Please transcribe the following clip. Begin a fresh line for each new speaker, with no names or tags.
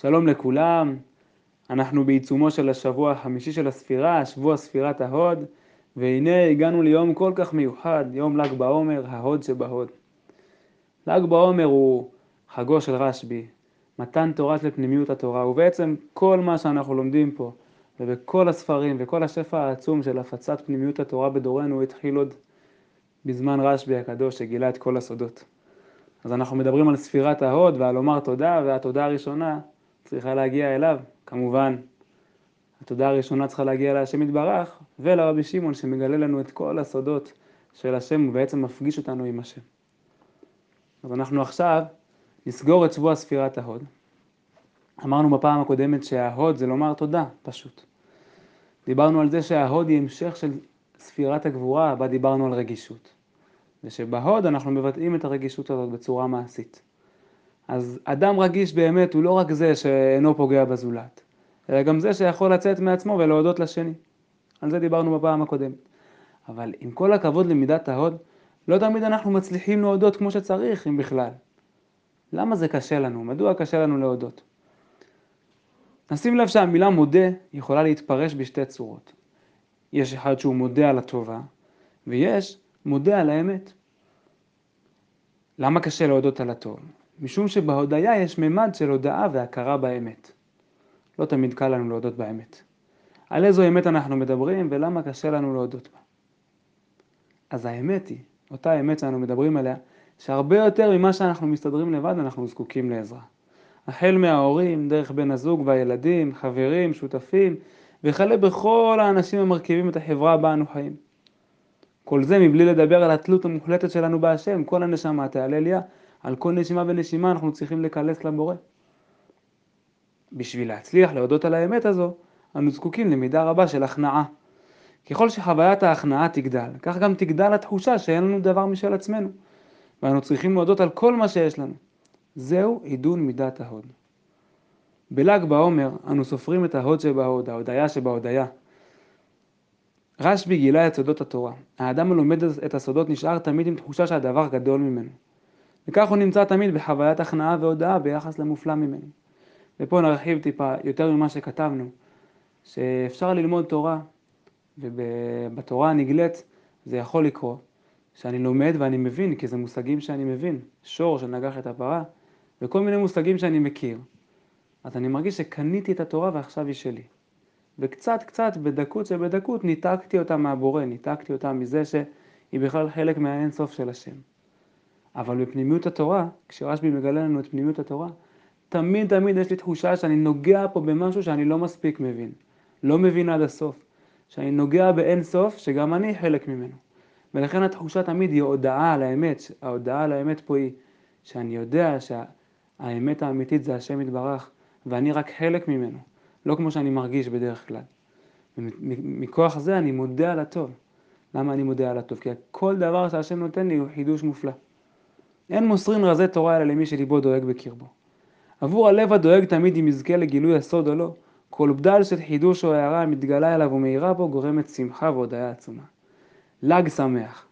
שלום לכולם, אנחנו בעיצומו של השבוע החמישי של הספירה, שבוע ספירת ההוד, והנה הגענו ליום כל כך מיוחד, יום ל"ג בעומר, ההוד שבהוד. ל"ג בעומר הוא חגו של רשב"י, מתן תורה של פנימיות התורה, ובעצם כל מה שאנחנו לומדים פה, ובכל הספרים וכל השפע העצום של הפצת פנימיות התורה בדורנו, התחיל עוד בזמן רשב"י הקדוש שגילה את כל הסודות. אז אנחנו מדברים על ספירת ההוד ועל לומר תודה, והתודה הראשונה צריכה להגיע אליו, כמובן. התודה הראשונה צריכה להגיע להשם יתברך, ולרבי שמעון שמגלה לנו את כל הסודות של השם ובעצם מפגיש אותנו עם השם. אז אנחנו עכשיו נסגור את שבוע ספירת ההוד. אמרנו בפעם הקודמת שההוד זה לומר תודה, פשוט. דיברנו על זה שההוד היא המשך של ספירת הגבורה, בה דיברנו על רגישות. ושבהוד אנחנו מבטאים את הרגישות הזאת בצורה מעשית. אז אדם רגיש באמת הוא לא רק זה שאינו פוגע בזולת, אלא גם זה שיכול לצאת מעצמו ולהודות לשני. על זה דיברנו בפעם הקודמת. אבל עם כל הכבוד למידת ההוד, לא תמיד אנחנו מצליחים להודות כמו שצריך, אם בכלל. למה זה קשה לנו? מדוע קשה לנו להודות? נשים לב שהמילה מודה יכולה להתפרש בשתי צורות. יש אחד שהוא מודה על הטובה, ויש מודה על האמת. למה קשה להודות על הטוב? משום שבהודיה יש ממד של הודאה והכרה באמת. לא תמיד קל לנו להודות באמת. על איזו אמת אנחנו מדברים ולמה קשה לנו להודות בה. אז האמת היא, אותה אמת שאנו מדברים עליה, שהרבה יותר ממה שאנחנו מסתדרים לבד אנחנו זקוקים לעזרה. החל מההורים, דרך בן הזוג והילדים, חברים, שותפים, וכלה בכל האנשים המרכיבים את החברה בה אנו חיים. כל זה מבלי לדבר על התלות המוחלטת שלנו בהשם, כל הנשמה תהלליה, על כל נשימה ונשימה אנחנו צריכים לקלס לבורא. בשביל להצליח להודות על האמת הזו, אנו זקוקים למידה רבה של הכנעה. ככל שחוויית ההכנעה תגדל, כך גם תגדל התחושה שאין לנו דבר משל עצמנו, ואנו צריכים להודות על כל מה שיש לנו. זהו עידון מידת ההוד. בל"ג בעומר אנו סופרים את ההוד שבהוד, ההודיה שבהודיה. רשב"י גילה את סודות התורה. האדם הלומד את הסודות נשאר תמיד עם תחושה שהדבר גדול ממנו. וכך הוא נמצא תמיד בחוויית הכנעה והודאה ביחס למופלא ממנו. ופה נרחיב טיפה יותר ממה שכתבנו, שאפשר ללמוד תורה, ובתורה הנגלית זה יכול לקרות, שאני לומד ואני מבין, כי זה מושגים שאני מבין, שור שנגח את הפרה, וכל מיני מושגים שאני מכיר. אז אני מרגיש שקניתי את התורה ועכשיו היא שלי. וקצת קצת בדקות שבדקות ניתקתי אותה מהבורא, ניתקתי אותה מזה שהיא בכלל חלק מהאינסוף של השם. אבל בפנימיות התורה, כשרשב"י מגלה לנו את פנימיות התורה, תמיד תמיד יש לי תחושה שאני נוגע פה במשהו שאני לא מספיק מבין, לא מבין עד הסוף, שאני נוגע באין סוף שגם אני חלק ממנו. ולכן התחושה תמיד היא הודעה על האמת, ההודעה על האמת פה היא שאני יודע שהאמת האמיתית זה השם יתברך ואני רק חלק ממנו, לא כמו שאני מרגיש בדרך כלל. ומכוח זה אני מודה על הטוב. למה אני מודה על הטוב? כי כל דבר שהשם נותן לי הוא חידוש מופלא. אין מוסרין רזי תורה אלא למי שליבו דואג בקרבו. עבור הלב הדואג תמיד אם יזכה לגילוי הסוד או לא, כל בדל של חידוש או הערה המתגלה אליו ומאירה בו גורמת שמחה והודיה עצומה. ל"ג שמח.